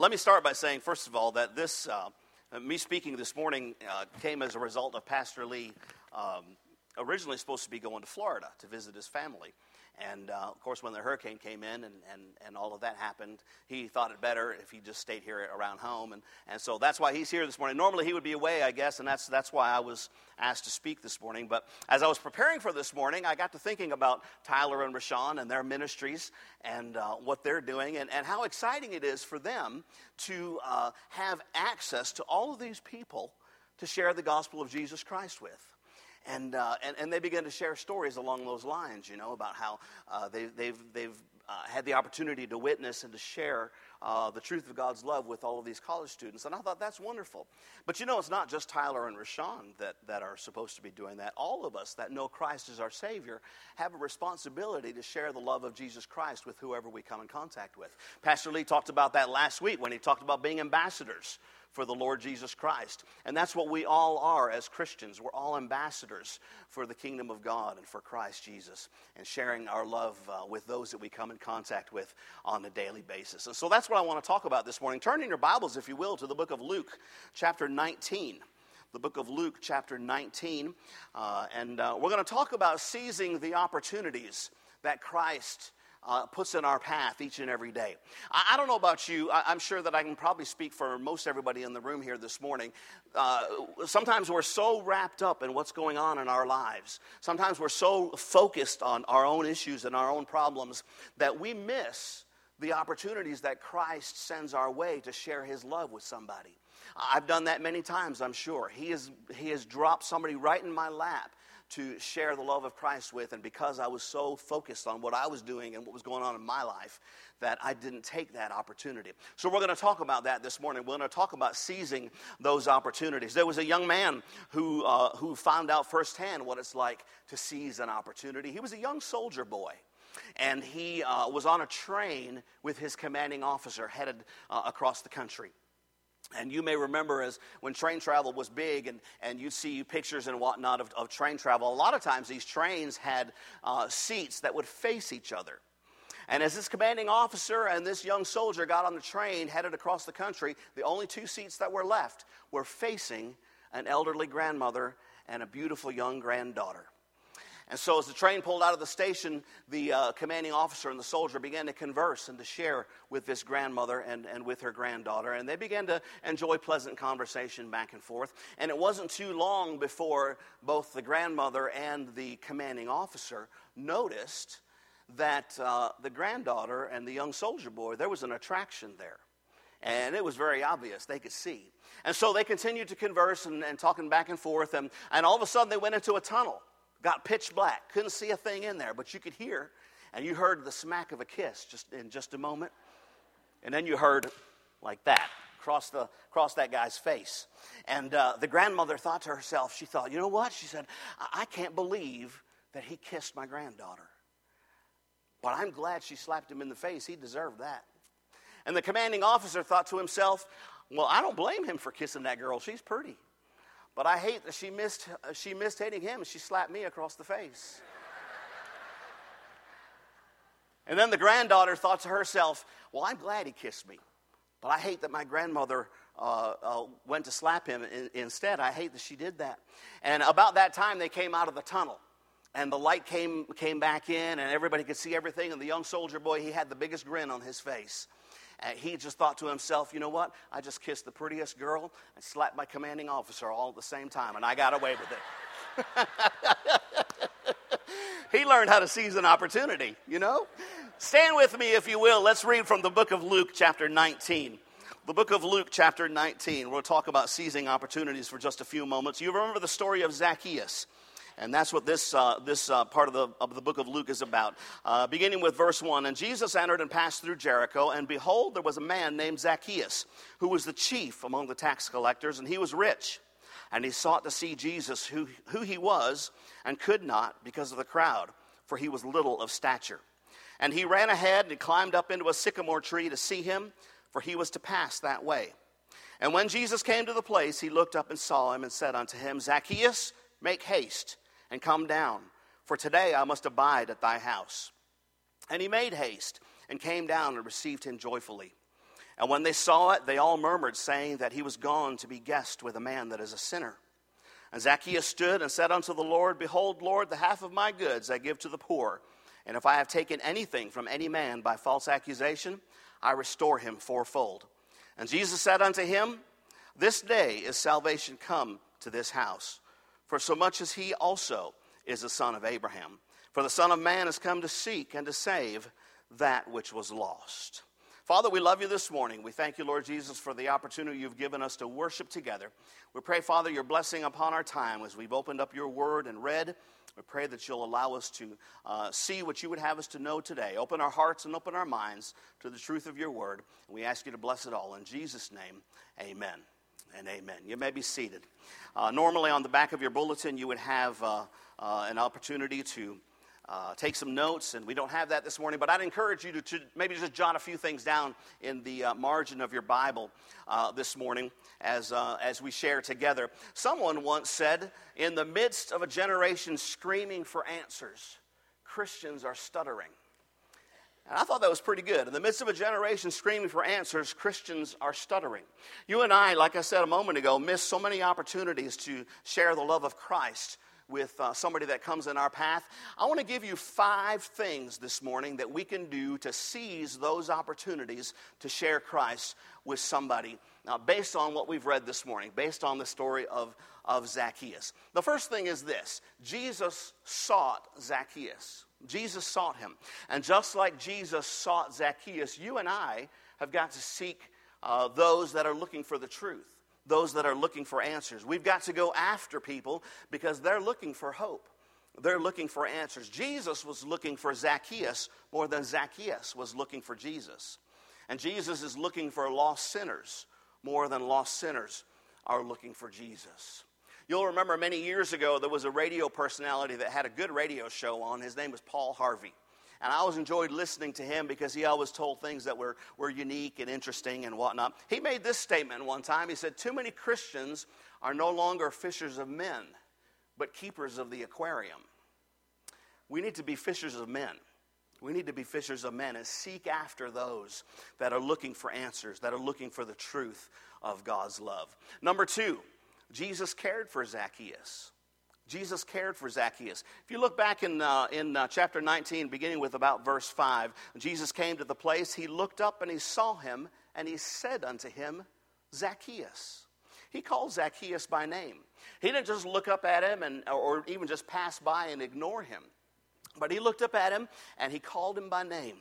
Let me start by saying, first of all, that this, uh, me speaking this morning, uh, came as a result of Pastor Lee um, originally supposed to be going to Florida to visit his family. And uh, of course, when the hurricane came in and, and, and all of that happened, he thought it better if he just stayed here around home. And, and so that's why he's here this morning. Normally, he would be away, I guess, and that's, that's why I was asked to speak this morning. But as I was preparing for this morning, I got to thinking about Tyler and Rashawn and their ministries and uh, what they're doing and, and how exciting it is for them to uh, have access to all of these people to share the gospel of Jesus Christ with. And, uh, and, and they began to share stories along those lines, you know, about how uh, they, they've, they've uh, had the opportunity to witness and to share uh, the truth of God's love with all of these college students. And I thought that's wonderful. But you know, it's not just Tyler and Rashawn that, that are supposed to be doing that. All of us that know Christ as our Savior have a responsibility to share the love of Jesus Christ with whoever we come in contact with. Pastor Lee talked about that last week when he talked about being ambassadors for the Lord Jesus Christ. And that's what we all are as Christians. We're all ambassadors for the kingdom of God and for Christ Jesus and sharing our love uh, with those that we come in contact with on a daily basis. And so that's what I want to talk about this morning. Turn in your Bibles, if you will, to the book of Luke, chapter 19 the book of Luke, chapter 19. Uh, and uh, we're going to talk about seizing the opportunities that Christ uh, puts in our path each and every day. I, I don't know about you. I, am sure that I can probably speak for most everybody in the room here this morning. Uh, sometimes we're so wrapped up in what's going on in our lives. Sometimes we're so focused on our own issues and our own problems that we miss the opportunities that Christ sends our way to share his love with somebody. I've done that many times, I'm sure. He has, he has dropped somebody right in my lap to share the love of Christ with. And because I was so focused on what I was doing and what was going on in my life, that I didn't take that opportunity. So we're going to talk about that this morning. We're going to talk about seizing those opportunities. There was a young man who, uh, who found out firsthand what it's like to seize an opportunity. He was a young soldier boy and he uh, was on a train with his commanding officer headed uh, across the country. And you may remember as when train travel was big, and, and you'd see pictures and whatnot of, of train travel, a lot of times these trains had uh, seats that would face each other. And as this commanding officer and this young soldier got on the train headed across the country, the only two seats that were left were facing an elderly grandmother and a beautiful young granddaughter. And so, as the train pulled out of the station, the uh, commanding officer and the soldier began to converse and to share with this grandmother and, and with her granddaughter. And they began to enjoy pleasant conversation back and forth. And it wasn't too long before both the grandmother and the commanding officer noticed that uh, the granddaughter and the young soldier boy, there was an attraction there. And it was very obvious. They could see. And so they continued to converse and, and talking back and forth. And, and all of a sudden, they went into a tunnel got pitch black. Couldn't see a thing in there, but you could hear, and you heard the smack of a kiss just in just a moment. And then you heard like that across, the, across that guy's face. And uh, the grandmother thought to herself, she thought, you know what? She said, I-, I can't believe that he kissed my granddaughter. But I'm glad she slapped him in the face. He deserved that. And the commanding officer thought to himself, well, I don't blame him for kissing that girl. She's pretty. But I hate that she missed, she missed hitting him and she slapped me across the face. And then the granddaughter thought to herself, Well, I'm glad he kissed me, but I hate that my grandmother uh, uh, went to slap him in, instead. I hate that she did that. And about that time, they came out of the tunnel. And the light came, came back in, and everybody could see everything. And the young soldier boy, he had the biggest grin on his face. And he just thought to himself, you know what? I just kissed the prettiest girl and slapped my commanding officer all at the same time, and I got away with it. he learned how to seize an opportunity, you know? Stand with me, if you will. Let's read from the book of Luke, chapter 19. The book of Luke, chapter 19. We'll talk about seizing opportunities for just a few moments. You remember the story of Zacchaeus. And that's what this, uh, this uh, part of the, of the book of Luke is about. Uh, beginning with verse 1 And Jesus entered and passed through Jericho, and behold, there was a man named Zacchaeus, who was the chief among the tax collectors, and he was rich. And he sought to see Jesus, who, who he was, and could not because of the crowd, for he was little of stature. And he ran ahead and climbed up into a sycamore tree to see him, for he was to pass that way. And when Jesus came to the place, he looked up and saw him and said unto him, Zacchaeus, make haste and come down, for today I must abide at thy house. And he made haste and came down and received him joyfully. And when they saw it, they all murmured, saying that he was gone to be guest with a man that is a sinner. And Zacchaeus stood and said unto the Lord, Behold, Lord, the half of my goods I give to the poor. And if I have taken anything from any man by false accusation, I restore him fourfold. And Jesus said unto him, This day is salvation come to this house, for so much as he also is the son of Abraham. For the Son of Man has come to seek and to save that which was lost. Father, we love you this morning. We thank you, Lord Jesus, for the opportunity you've given us to worship together. We pray, Father, your blessing upon our time as we've opened up your word and read. We pray that you'll allow us to uh, see what you would have us to know today. Open our hearts and open our minds to the truth of your word. And we ask you to bless it all. In Jesus' name, amen and amen. You may be seated. Uh, normally, on the back of your bulletin, you would have uh, uh an opportunity to uh, take some notes, and we don't have that this morning, but I'd encourage you to, to maybe just jot a few things down in the uh, margin of your Bible uh, this morning as, as we share together. Someone once said, In the midst of a generation screaming for answers, Christians are stuttering. And I thought that was pretty good. In the midst of a generation screaming for answers, Christians are stuttering. You and I, like I said a moment ago, miss so many opportunities to share the love of Christ with uh, somebody that comes in our path. I want to give you five things this morning that we can do to seize those opportunities to share Christ with somebody now, based on what we've read this morning, based on the story of, of Zacchaeus. The first thing is this Jesus sought Zacchaeus. Jesus sought him. And just like Jesus sought Zacchaeus, you and I have got to seek uh, those that are looking for the truth those that are looking for answers. We've got to go after people because they're looking for hope. They're looking for answers. Jesus was looking for Zacchaeus more than Zacchaeus was looking for Jesus. And Jesus is looking for lost sinners more than lost sinners are looking for Jesus. You'll remember many years ago there was a radio personality that had a good radio show on. His name was Paul Harvey. And I always enjoyed listening to him because he always told things that were, were unique and interesting and whatnot. He made this statement one time. He said, Too many Christians are no longer fishers of men, but keepers of the aquarium. We need to be fishers of men. We need to be fishers of men and seek after those that are looking for answers, that are looking for the truth of God's love. Number two, Jesus cared for Zacchaeus. Jesus cared for Zacchaeus. If you look back in, uh, in uh, chapter 19, beginning with about verse 5, Jesus came to the place, he looked up and he saw him, and he said unto him, Zacchaeus. He called Zacchaeus by name. He didn't just look up at him and, or even just pass by and ignore him. But he looked up at him and he called him by name.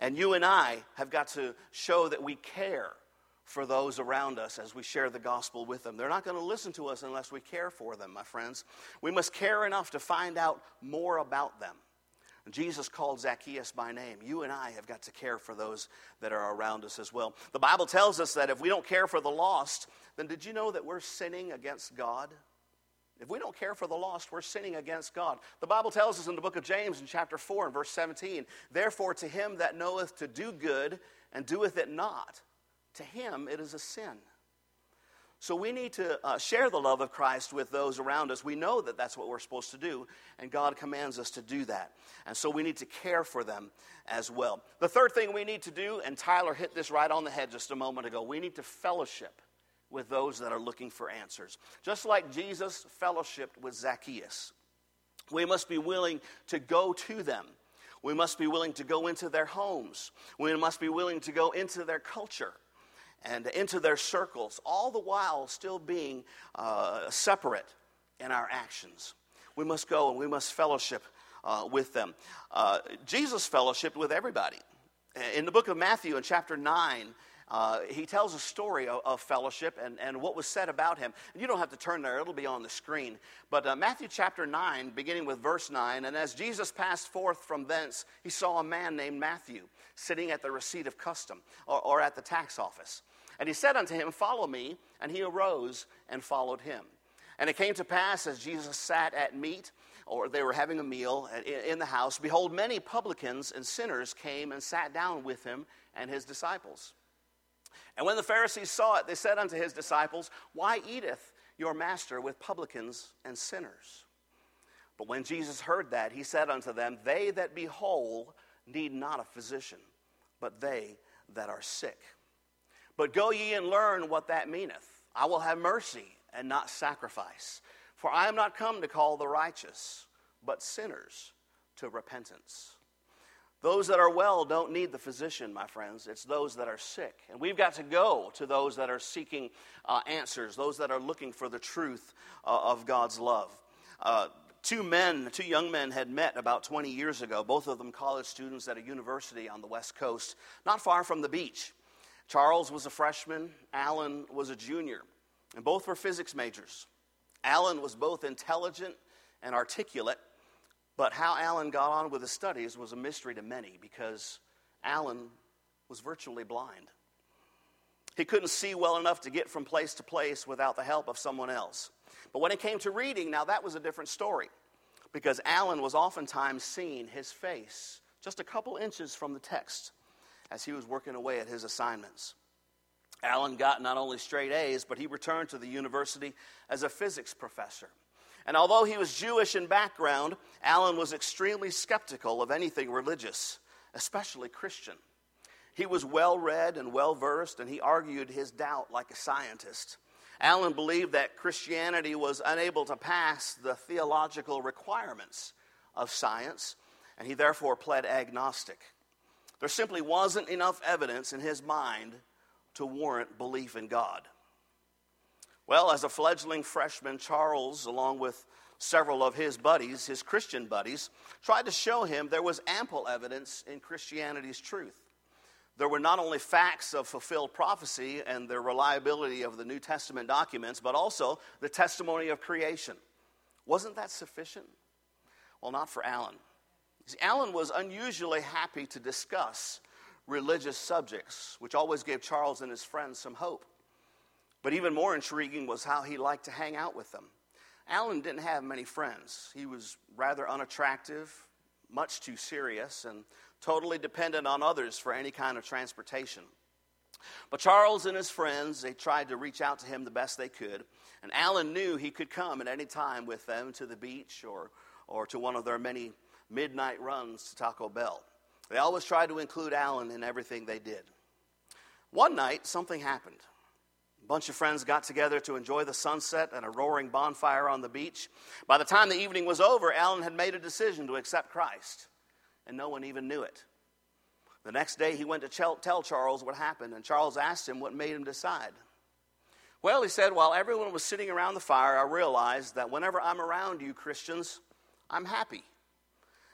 And you and I have got to show that we care for those around us as we share the gospel with them. They're not going to listen to us unless we care for them, my friends. We must care enough to find out more about them. Jesus called Zacchaeus by name. You and I have got to care for those that are around us as well. The Bible tells us that if we don't care for the lost, then did you know that we're sinning against God? If we don't care for the lost, we're sinning against God. The Bible tells us in the book of James in chapter 4 and verse 17, Therefore to him that knoweth to do good and doeth it not, to him it is a sin. So we need to uh, share the love of Christ with those around us. We know that that's what we're supposed to do, and God commands us to do that. And so we need to care for them as well. The third thing we need to do, and Tyler hit this right on the head just a moment ago, we need to fellowship with those that are looking for answers. Just like Jesus fellowshipped with Zacchaeus, we must be willing to go to them. We must be willing to go into their homes. We must be willing to go into their culture and into their circles, all the while still being uh, separate in our actions. We must go and we must fellowship uh, with them. Uh, Jesus fellowshiped with everybody. In the book of Matthew, in chapter 9, uh, he tells a story of, of, fellowship and, and what was said about him. You don't have to turn there, it'll be on the screen. But uh, Matthew chapter 9, beginning with verse 9, and as Jesus passed forth from thence, he saw a man named Matthew sitting at the receipt of custom or, or at the tax office. And he said unto him, Follow me. And he arose and followed him. And it came to pass as Jesus sat at meat, or they were having a meal uh, in the house, behold, many publicans and sinners came and sat down with him and his disciples. And when the Pharisees saw it, they said unto his disciples, Why eateth your master with publicans and sinners? But when Jesus heard that, he said unto them, They that be whole need not a physician, but they that are sick. But go ye and learn what that meaneth. I will have mercy and not sacrifice. For I am not come to call the righteous, but sinners to repentance. Those that are well don't need the physician, my friends. It's those that are sick. And we've got to go to those that are seeking uh, answers, those that are looking for the truth uh, of God's love. Uh, two men, two young men had met about 20 years ago, both of them college students at a university on the West Coast, not far from the beach. Charles was a freshman, Alan was a junior, and both were physics majors. Alan was both intelligent and articulate, but how Alan got on with his studies was a mystery to many because Alan was virtually blind. He couldn't see well enough to get from place to place without the help of someone else. But when it came to reading, now that was a different story because Alan was oftentimes seeing his face just a couple inches from the text as he was working away at his assignments. Alan got not only straight A's, but he returned to the university as a physics professor. And although he was Jewish in background, Alan was extremely skeptical of anything religious, especially Christian. He was well read and well versed, and he argued his doubt like a scientist. Alan believed that Christianity was unable to pass the theological requirements of science, and he therefore pled agnostic. There simply wasn't enough evidence in his mind to warrant belief in God. Well, as a fledgling freshman, Charles, along with several of his buddies, his Christian buddies, tried to show him there was ample evidence in Christianity's truth. There were not only facts of fulfilled prophecy and the reliability of the New Testament documents, but also the testimony of creation. Wasn't that sufficient? Well, not for Alan. Alan was unusually happy to discuss religious subjects, which always gave Charles and his friends some hope. But even more intriguing was how he liked to hang out with them. Alan didn't have many friends. He was rather unattractive, much too serious, and totally dependent on others for any kind of transportation. But Charles and his friends, they tried to reach out to him the best they could. And Alan knew he could come at any time with them to the beach or, or to one of their many midnight runs to Taco Bell. They always tried to include Alan in everything they did. One night, something happened. A bunch of friends got together to enjoy the sunset and a roaring bonfire on the beach. By the time the evening was over, Alan had made a decision to accept Christ, and no one even knew it. The next day, he went to tell Charles what happened, and Charles asked him what made him decide. Well, he said, while everyone was sitting around the fire, I realized that whenever I'm around you Christians, I'm happy.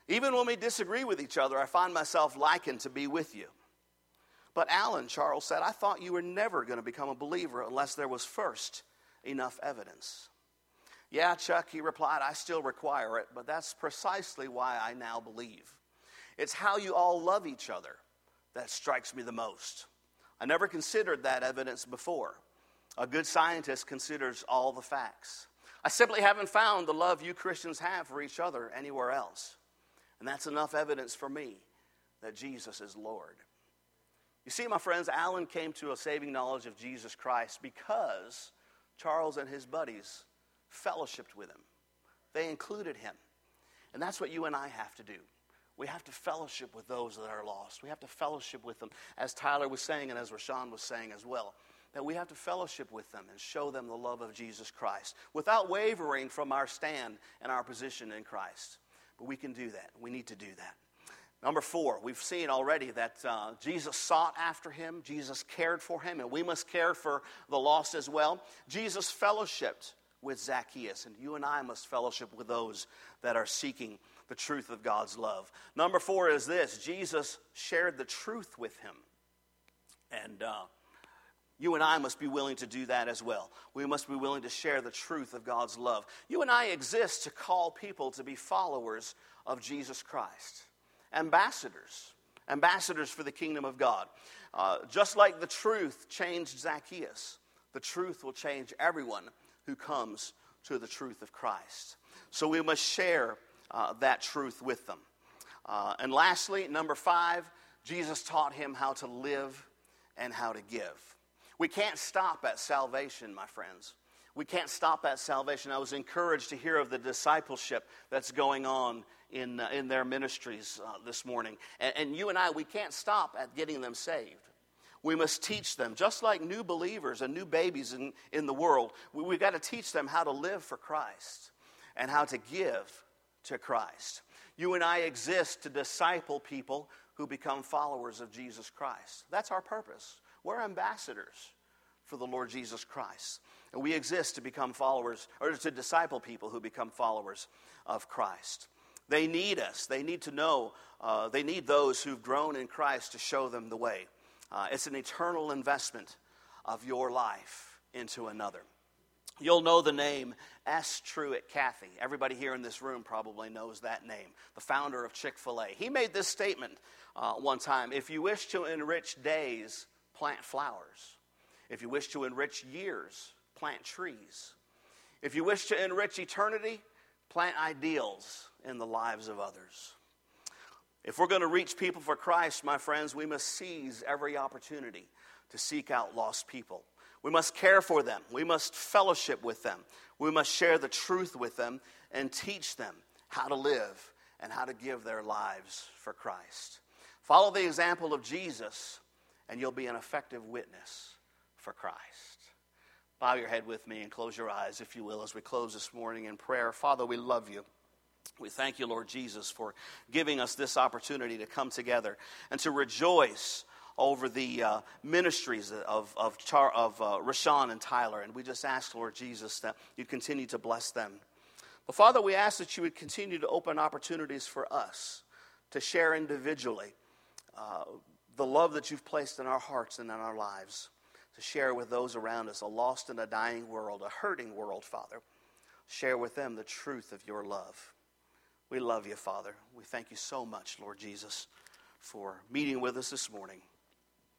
Even when we disagree with each other, I find myself liking to be with you. But Alan, Charles said, I thought you were never going to become a believer unless there was first enough evidence. Yeah, Chuck, he replied, I still require it, but that's precisely why I now believe. It's how you all love each other that strikes me the most. I never considered that evidence before. A good scientist considers all the facts. I simply haven't found the love you Christians have for each other anywhere else. And that's enough evidence for me that Jesus is Lord. You see, my friends, Alan came to a saving knowledge of Jesus Christ because Charles and his buddies fellowshipped with him. They included him. And that's what you and I have to do. We have to fellowship with those that are lost. We have to fellowship with them, as Tyler was saying and as Rashawn was saying as well, that we have to fellowship with them and show them the love of Jesus Christ without wavering from our stand and our position in Christ. But we can do that. We need to do that. Number four, we've seen already that uh, Jesus sought after him, Jesus cared for him, and we must care for the lost as well. Jesus fellowshipped with Zacchaeus, and you and I must fellowship with those that are seeking the truth of God's love. Number four is this Jesus shared the truth with him. And uh, you and I must be willing to do that as well. We must be willing to share the truth of God's love. You and I exist to call people to be followers of Jesus Christ ambassadors, ambassadors for the kingdom of God. Uh, just like the truth changed Zacchaeus, the truth will change everyone who comes to the truth of Christ. So we must share uh, that truth with them. Uh, and lastly, number five, Jesus taught him how to live and how to give. We can't stop at salvation, my friends. We can't stop at salvation. I was encouraged to hear of the discipleship that's going on in, uh, in their ministries uh, this morning. And, and you and I, we can't stop at getting them saved. We must teach them, just like new believers and new babies in, in the world, we, we've got to teach them how to live for Christ and how to give to Christ. You and I exist to disciple people who become followers of Jesus Christ. That's our purpose. We're ambassadors for the Lord Jesus Christ. And we exist to become followers, or to disciple people who become followers of Christ. They need us. They need to know. Uh, they need those who've grown in Christ to show them the way. Uh, it's an eternal investment of your life into another. You'll know the name S. Truett Cathy. Everybody here in this room probably knows that name, the founder of Chick fil A. He made this statement uh, one time If you wish to enrich days, plant flowers. If you wish to enrich years, plant trees. If you wish to enrich eternity, plant ideals in the lives of others. If we're going to reach people for Christ, my friends, we must seize every opportunity to seek out lost people. We must care for them. We must fellowship with them. We must share the truth with them and teach them how to live and how to give their lives for Christ. Follow the example of Jesus, and you'll be an effective witness for Christ. Bow your head with me and close your eyes, if you will, as we close this morning in prayer. Father, we love you. We thank you, Lord Jesus, for giving us this opportunity to come together and to rejoice over the uh, ministries of, of, Char, of uh, Rashawn and Tyler. And we just ask, Lord Jesus, that you continue to bless them. But Father, we ask that you would continue to open opportunities for us to share individually uh, the love that you've placed in our hearts and in our lives to share with those around us, a lost and a dying world, a hurting world, Father. Share with them the truth of your love. We love you, Father. We thank you so much, Lord Jesus, for meeting with us this morning.